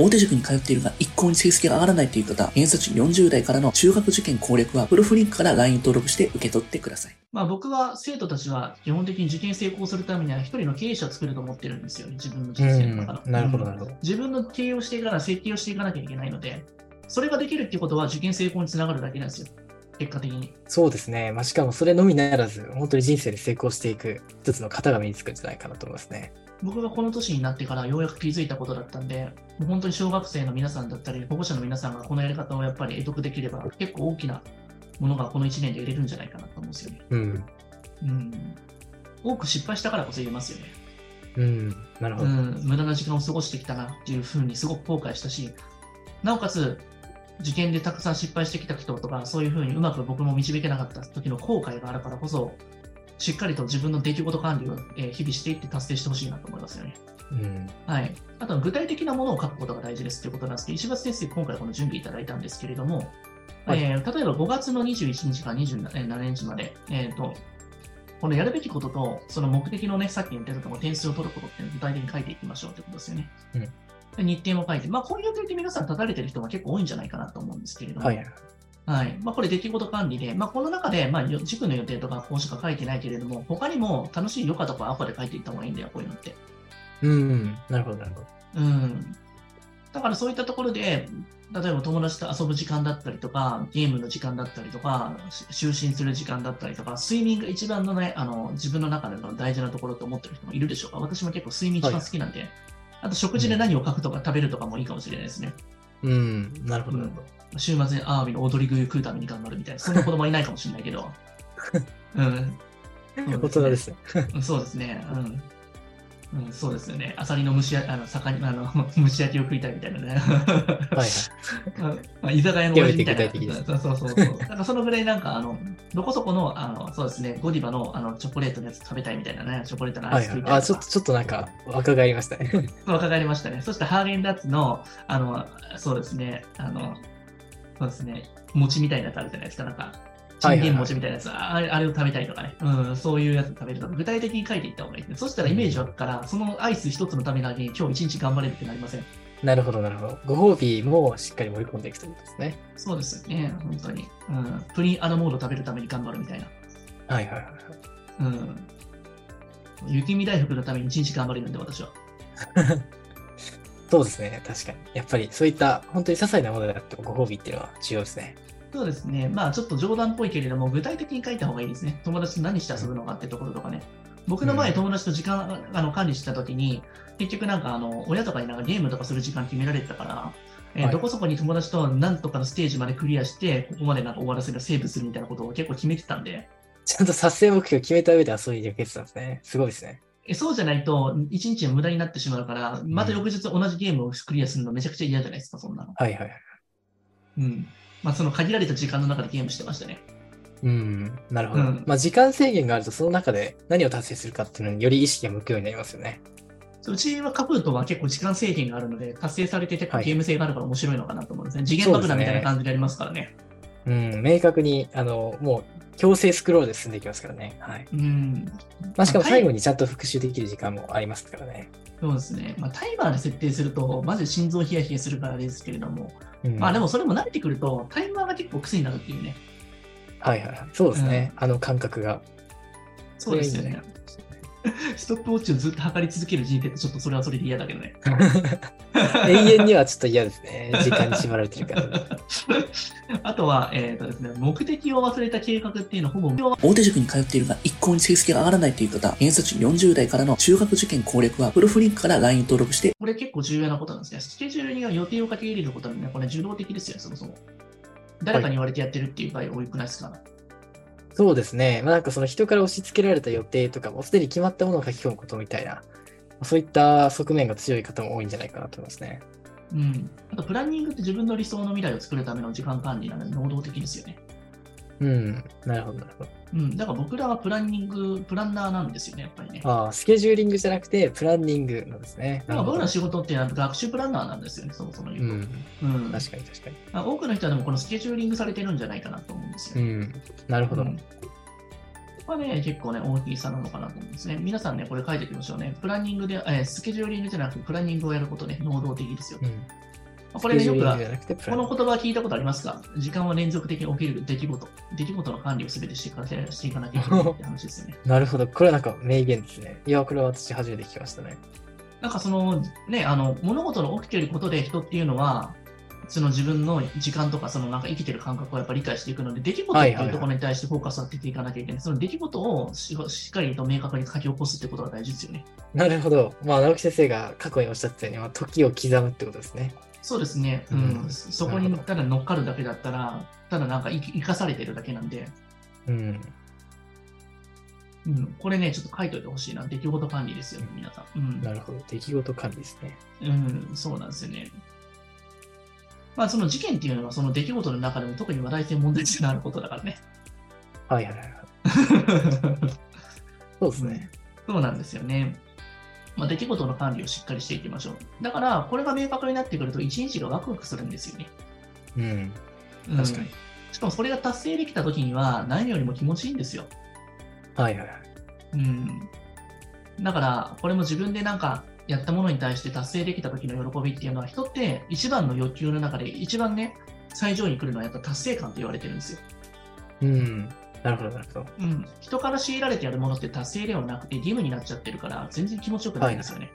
大手塾に通っているが一向に成績が上がらないという方、偏差値40代からの中学受験攻略は、プロフリンクから LINE 登録して受け取ってください。まあ僕は生徒たちは基本的に受験成功するためには一人の経営者を作ると思ってるんですよ、自分の人生の中の。うんなるほどうんなるほど自分の経営をしていかな、設計をしていかなきゃいけないので、それができるっていうことは受験成功につながるだけなんですよ、結果的に。そうですね。まあ、しかもそれのみならず、本当に人生で成功していく一つの型が身につくんじゃないかなと思いますね。僕がこの年になってからようやく気づいたことだったんで、もう本当に小学生の皆さんだったり、保護者の皆さんがこのやり方をやっぱり得得できれば、結構大きなものがこの1年で得れるんじゃないかなと思うんですよね。うん。うん。多く失敗したからこそ言えますよね。うん。なるほど。うん、無駄な時間を過ごしてきたなっていうふうにすごく後悔したし、なおかつ、受験でたくさん失敗してきた人とか、そういうふうにうまく僕も導けなかった時の後悔があるからこそ、しっかりと自分の出来事管理をえー日々していって達成してほしいなと思いますよね。うん。はい。あとは具体的なものを書くことが大事ですということなんですけど、石橋先生、今回この準備いただいたんですけれども、はいえー例えば5月の21日から27日まで、えーと、このやるべきことと、その目的のね、さっき言ったような点数を取ることっていうのを具体的に書いていきましょうということですよね。うんで日程も書いて、まあ、こういう予定って皆さん立たれてる人が結構多いんじゃないかなと思うんですけれども、はい。はい。まあ、これ出来事管理で、まあ、この中で、まあ、よ塾の予定とかこうしか書いてないけれども、他にも楽しい余暇とかアポで書いていった方がいいんだよ、こういうのって。うん。なるほど、なるほど。うん。だからそういったところで、例えば友達と遊ぶ時間だったりとか、ゲームの時間だったりとか、し就寝する時間だったりとか、睡眠が一番のね、あの、自分の中での大事なところと思ってる人もいるでしょうか。私も結構睡眠一番好きなんで、あと食事で何を書くとか食べるとかもいいかもしれないですね。うん。なるほど、なるほど。週末にアワビの踊り食い食うために頑張るみたいな、そんな子供はいないかもしれないけど。うん。大人ですね。うんそうですね。うん。うん、そうですよね。アサリの蒸し焼き、あの、盛り、あの、蒸し焼きを食いたいみたいなね。はいはい。まあ、居酒屋の親父みたいな。極めて具体的ですそうそうそうそう。だからそのぐらいなんか、あの、どこそこの、あの、そうですね、ゴディバの、あの、チョコレートのやつ食べたいみたいなね、チョコレートのアはいはい。あ、イス食いたいとか。ちょっと、ちょっとなんか、若返りましたね。若返りましたね。そしてハーゲンダッツの、あの、そうですね、あの、そうですね、餅みたいなやつあるじゃないですか、なんか、チンゲン餅みたいなやつ、あれあれを食べたいとかね、うん、そういうやつ食べるとか、具体的に書いていった方がいいですね。そしたらイメージ湧くから、そのアイス一つのためだけに今日一日頑張れるってなりません。なるほど、なるほど。ご褒美もしっかり盛り込んでいくということですね。そうですよね、本当に。うん、プリンアラモード食べるために頑張るみたいな。はいはいはい。うん。雪見大福のために一日頑張れるんで、私は。そうですね。確かに。やっぱりそういった本当に些細なものであってもご褒美っていうのは重要ですね。そうですね。まあちょっと冗談っぽいけれども、具体的に書いた方がいいですね。友達と何して遊ぶのかってところとかね。僕の前、うん友達と時間あの管理したときに、結局なんかあの親とかになんかゲームとかする時間決められてたから、えーはいどこそこに友達と何とかのステージまでクリアして、ここまでなんか終わらせる、セーブするみたいなことを結構決めてたんで、ちゃんと達成目標決めた上ではそういう受けてたんですね。すごいですね。えそうじゃないと、一日が無駄になってしまうから、また翌日同じゲームをクリアするのめちゃくちゃ嫌じゃないですか、そんなの。はいはいはい。うん。まあその限られた時間の中でゲームしてましたね。うん。なるほど。うんまあ時間制限があるとその中で何を達成するかっていうのにより意識が向くようになりますよね。そううちはカプートは結構時間制限があるので、達成されて結構はいゲーム性があるから面白いのかなと思うんですね。次元爆弾みたいな感じでありますからね。うん。明確に、あの、もう強制スクロールで進んでいきますからね。はい。うん。まあしかもはい最後にちゃんと復習できる時間もありますからね。そうですね。まあ、タイマーで設定すると、マジで心臓ヒヤヒヤするからですけれども、うん、まあでもそれも慣れてくると、タイマーが結構癖になるっていうね。はいはいはい。そうですね。あの感覚が。そうですよね ストップウォッチをずっと測り続ける人生ってちょっとそれはそれで嫌だけどね。永遠にはちょっと嫌ですね。時間に縛られてるから。あとは、えっ、とですね、目的を忘れた計画っていうのはほぼ、大手塾に通っているが一向に成績が上がらないという方、偏差値40代からの中学受験攻略は、プロフリンクから LINE 登録してこれ結構重要なことなんですね。スケジュールには予定をかけ入れることはね、これ受動的ですよ、そもそも。誰かに言われてやってるっていう場合多くないですか、そうですね。まあなんかその人から押し付けられた予定とかもすでに決まったものを書き込むことみたいな、そういった側面が強い方も多いんじゃないかなと思いますね。うん。あと、プランニングって自分の理想の未来を作るための時間管理なので、能動的ですよね。うん。なるほど、なるほど。うん。だから僕らはプランニング、プランナーなんですよね、やっぱりね。ああ、スケジューリングじゃなくて、プランニングなんですね。だから僕らの仕事って学習プランナーなんですよね、そもそも言。ううと。ん。うん。確かに確かに。まあ多くの人はでもこのスケジューリングされてるんじゃないかなと思うんですよ。うん。なるほど。うんこれはね、結構ね、大きい差なのかなと思うんですね。皆さんね、これ書いておきましょうね。プランニングで、えースケジューリングじゃなくて、プランニングをやることね、能動的ですよ。うん。これね、よく、この言葉聞いたことありますか？時間は連続的に起きる出来事。出来事の管理を全てしていかしていかなきゃいけないって話ですよね。なるほど。これはなんか名言ですね。いや、これは私初めて聞きましたね。なんかその、ね、あの、物事の起きていることで人っていうのは、その自分の時間とか、そのなんか生きてる感覚をやっぱ理解していくので、出来事っていうところに対してフォーカスを当てていかなきゃいけない。その出来事をししっかりと明確に書き起こすってことが大事ですよね。なるほど。まあ、直木先生が過去におっしゃったように、まあ、時を刻むってことですね。そうですね。ううんん。そこにただ乗っかるだけだったら、ただなんか生かされてるだけなんで、うん。うん、これね、ちょっと書いといてほしいな。出来事管理ですよね、皆さん。うん。なるほど。出来事管理ですね。うん、そうなんですよね。まあ、その事件っていうのは、その出来事の中でも特に話題性問題性のあることだからね。はいはいはい。そうですね。そうなんですよね。まあ、出来事の管理をしっかりしていきましょう。だから、これが明確になってくると、一日がワクワクするんですよね。うん。うん確かに。しかもそれが達成できたときには、何よりも気持ちいいんですよ。はいはいはい。うん。だから、これも自分でなんかやったものに対して達成できた時の喜びっていうのは、人って一番の欲求の中で一番ね、最上位に来るのはやっぱ達成感と言われてるんですよ。うん。なるほどなるほど。うん。人から強いられてやるものって達成ではなくて義務になっちゃってるから、全然気持ちよくないんですよね。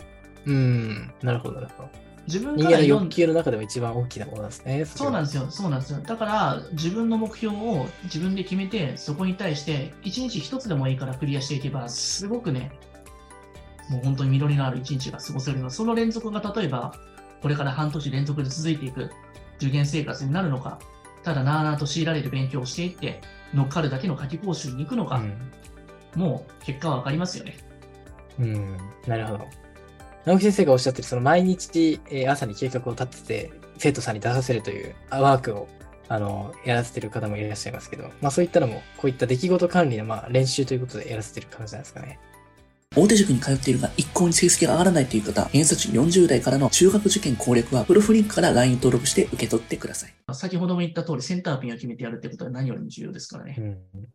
うん。なるほどなるほど。自分から欲求の中でも一番大きなものなんですね。でそうなんですよ、そうなんですよ。だから、自分の目標を自分で決めて、そこに対して、一日一つでもいいからクリアしていけば、すごくね、もう本当に実りのある一日が過ごせるの。その連続が例えば、これから半年連続で続いていく受験生活になるのか、ただなあなあと強いられる勉強をしていって、乗っかるだけの夏季講習に行くのか、もう結果はわかりますよね。うん。うん。なるほど。直木先生がおっしゃってる、その毎日、えー朝に計画を立てて、生徒さんに出させるというあワークを、あの、やらせてる方もいらっしゃいますけど、まあそういったのも、こういった出来事管理の、まあ練習ということでやらせてる感じなんですかね。大手塾に通っているが一向に成績が上がらないという方、偏差値40代からの中学受験攻略は、プロフリンクから LINE 登録して受け取ってください。先ほども言った通り、センターピンを決めてやるってことは何よりも重要ですからね。うん。ね。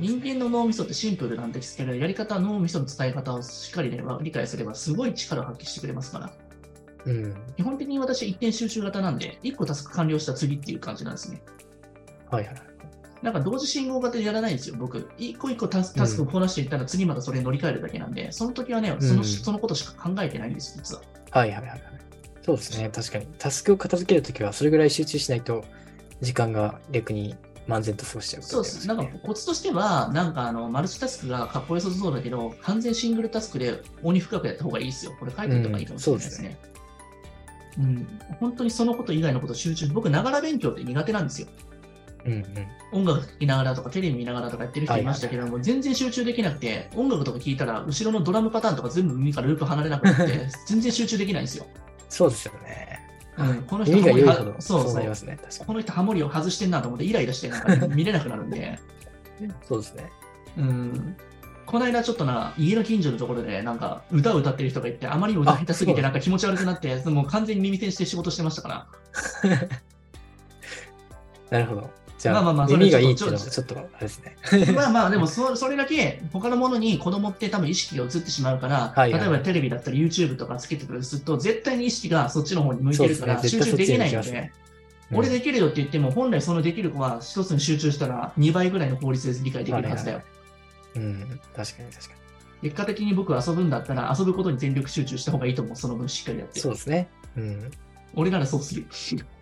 人間の脳みそってシンプルなんですけど、やり方、脳みその伝え方をしっかり、ね、理解すれば、すごい力を発揮してくれますから。うん。基本的に私は一点集中型なんで、一個タスク完了した次っていう感じなんですね。はいはいはい。なんか同時信号型でやらないんですよ、僕。一個一個タスタスクをこなしていったら次またそれに乗り換えるだけなんで、その時はね、その,、うんそのことしか考えてないんです、実は。はいはいはいはい。そうですね。確かに。タスクを片付けるときは、それぐらい集中しないと、時間が逆に漫然と過ごしちゃうことそうです。なんかコツとしては、なんかあの、マルチタスクがかっこよさそうだけど、完全シングルタスクで鬼深くやった方がいいですよ。これ書いておいた方がいいかもしれないですね。うん、本当にそのこと以外のこと集中、僕、ながら勉強って苦手なんですよ。うんうん。音楽聴きながらとかテレビ見ながらとかやってる人いましたけども、全然集中できなくて、音楽とか聴いたら、後ろのドラムパターンとか全部耳からループ離れなくなって、全然集中できないんですよ。そうですよね。うん、この人そうそうね。この人ハモリを外してんなと思ってイライラしてなんか 見れなくなるんで、に。そうですね。うん。この間ちょっとな、家の近所のところでなんか歌を歌ってる人がいて、あまりに歌下手すぎてなんか気持ち悪くなって、もう完全に耳栓して仕事してましたから。なるほど。じゃあ、まあまあ耳がいいっていうのちょっともちょっと、あれですね。まあまあ、でもそそれだけ他のものに子供って多分意識が移ってしまうから、はいはい例えばテレビだったり YouTube とかつけてくるとすると、絶対に意識がそっちの方に向いてるから、集中できないので、絶対そっちに行きますね俺できるよって言っても、本来そのできる子は一つに集中したら2倍ぐらいの効率で理解できるはずだよ。うん、確かに確か結果的に僕は遊ぶんだったら、遊ぶことに全力集中した方がいいと思う、その分しっかりやっに。て。そうですね。うん。俺ならそうする。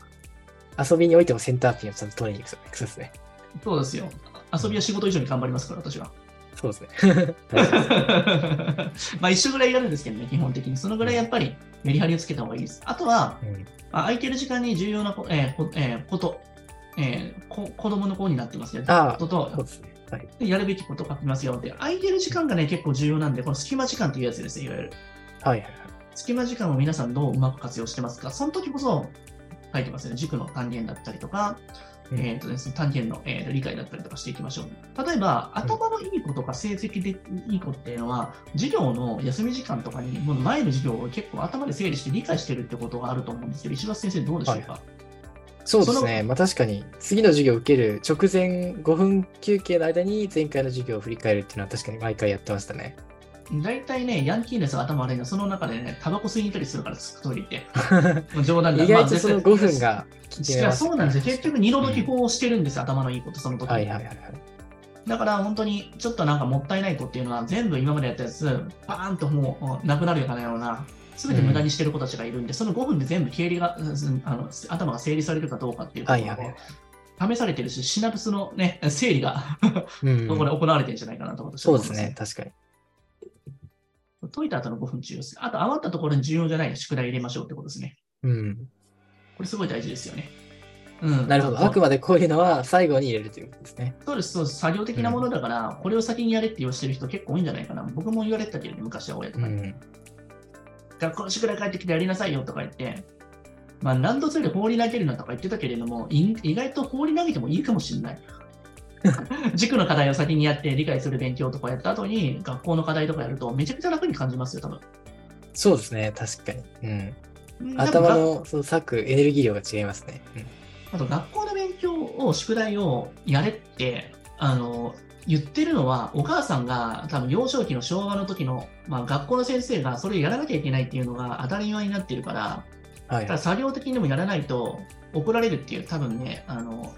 遊びにおいてもセンターピンをちゃんと取りに行くそうですね。そうですよ。遊びは仕事以上に頑張りますから、私は。そうですね。まあ一緒ぐらいやるんですけどね、基本的に。そのぐらいやっぱりメリハリをつけた方がいいです。あとは、うんまあ空いてる時間に重要なこ,、えーこえーこと、えーこ、子供の子になってますね。ああこととそうですね。はい。でやるべきこと書きますよって。空いてる時間がね、結構重要なんで、この隙間時間っていうやつですね、いわゆる。はいはいはい。隙間時間を皆さんどううまく活用してますかその時こそ書いてますね。塾の単元だったりとか、うんえーとですね、単元の、えーと理解だったりとかしていきましょう。例えば、頭のいい子とか成績でいい子っていうのは、授業の休み時間とかに、もう前の授業を結構頭で整理して理解してるってことがあると思うんですけど、石橋先生どうでしょうか、そうですね。まあ確かに、次の授業を受ける直前5分休憩の間に前回の授業を振り返るっていうのは確かに毎回やってましたね。大体ね、ヤンキーのやつが頭悪いのは、その中でね、タバコ吸いに行ったりするから、トイレ行って。冗談だ意外とその5分まがあいや決めますそうなんですよ。結局、二度の技法をしてるんですよ、頭のいいこと、その時にはいはいはいはい。だから本当にちょっとなんかもったいない子っていうのは全部今までやったやつ、バーンともうなくなるかのような、すべて無駄にしてる子たちがいるんで、その5分で全部経理が、うんあの頭が整理されるかどうかっていうところ試されてるし、シナプスのね、整理が うんここで行われてるんじゃないかなと思いますそうですね、確かに。解いた後の5分重要です。あと余ったところに重要じゃない宿題入れましょうってことですね。うん。これすごい大事ですよね。うん、なるほど。あくまでこういうのは最後に入れるということですね。そうです、そうです。作業的なものだから、これを先にやれって言わしてる人結構多いんじゃないかな。僕も言われてたけどね、昔は親とかに。うん。学校の宿題帰ってきてやりなさいよとか言って、まあ、ランドセル放り投げるなとか言ってたけれども、い意外と放り投げてもいいかもしれない。塾の課題を先にやって理解する勉強とかやった後に学校の課題とかやるとめちゃくちゃ楽に感じますよ、多分。そうですね、確かに。うん。うん頭のその割くエネルギー量が違いますね。うんあと学校の勉強を、宿題をやれって、あの、言ってるのは、お母さんが多分幼少期の昭和の時の、まあ、学校の先生がそれをやらなきゃいけないっていうのが当たり前になってるから、はいただ作業的にでもやらないと怒られるっていう、多分ね、あの、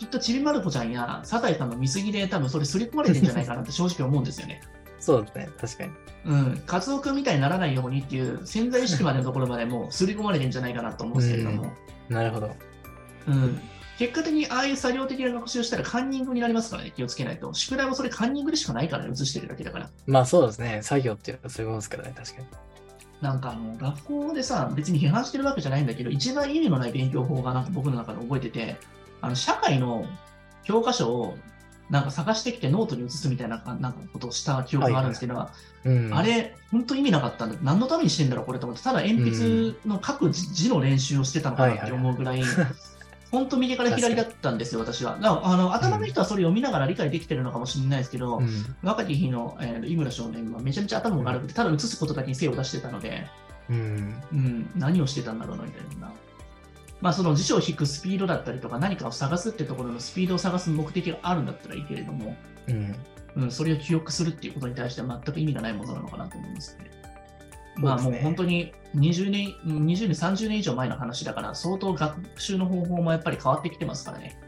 きっとちびまる子ちゃんやサザエさんの見過ぎで多分それ刷り込まれてるんじゃないかなって正直思うんですよね。そうですね、確かに。うん、カツオ君みたいにならないようにっていう潜在意識までのところまでもう刷り込まれてるんじゃないかなと思うんですけれども、なるほど。うん、結果的にああいう作業的な学習をしたらカンニングになりますからね、気をつけないと。宿題もそれカンニングでしかないからね、映してるだけだから。まあそうですね、作業っていうのはそういうものですからね、確かに。なんかあの、学校でさ、別に批判してるわけじゃないんだけど、一番意味のない勉強法がなんか僕の中で覚えてて、あの、社会の教科書をなんか探してきてノートに移すみたいななんかことをした記憶があるんですけど、うん。あれ、本当意味なかったんだ。何のためにしてんだろう、これと思って、ただ鉛筆の書く字字の練習をしてたのかなって思うぐらい、本当右から左だったんですよ、私は。だあの頭の人はそれ読みながら理解できてるのかもしれないですけど、うん若き日の、えー井村少年はめちゃめちゃ頭が悪くて、ただ映すことだけに精を出してたので、うん。うん、何をしてたんだろうな、みたいな。まあ、その辞書を引くスピードだったりとか、何かを探すってところのスピードを探す目的があるんだったらいいけれども、うん。うん、それを記憶するっていうことに対しては全く意味がないものなのかなと思いますね。まあもう本当に20年、20年、30年以上前の話だから、相当学習の方法もやっぱり変わってきてますからね。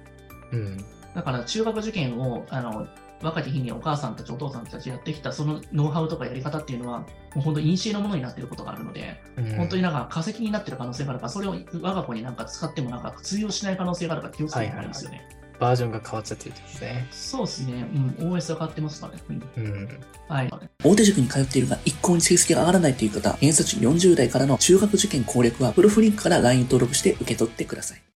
うん。だから中学受験を、あの、若き日にお母さんたち、お父さんたちやってきたそのノウハウとかやり方っていうのは、もう本当に陰のものになっていることがあるので、うん本当になんか化石になってる可能性があるから、それを我が子になんか使ってもなんか通用しない可能性があるから気をつけてもらいますよね。バージョンが変わっちゃってるってことですね。そうですね。うん、OS が変わってますからね。うんうん。はい。大手塾に通っているが一向に成績が上がらないという方、偏差値40代からの中学受験攻略はプロフリンクから LINE 登録して受け取ってください。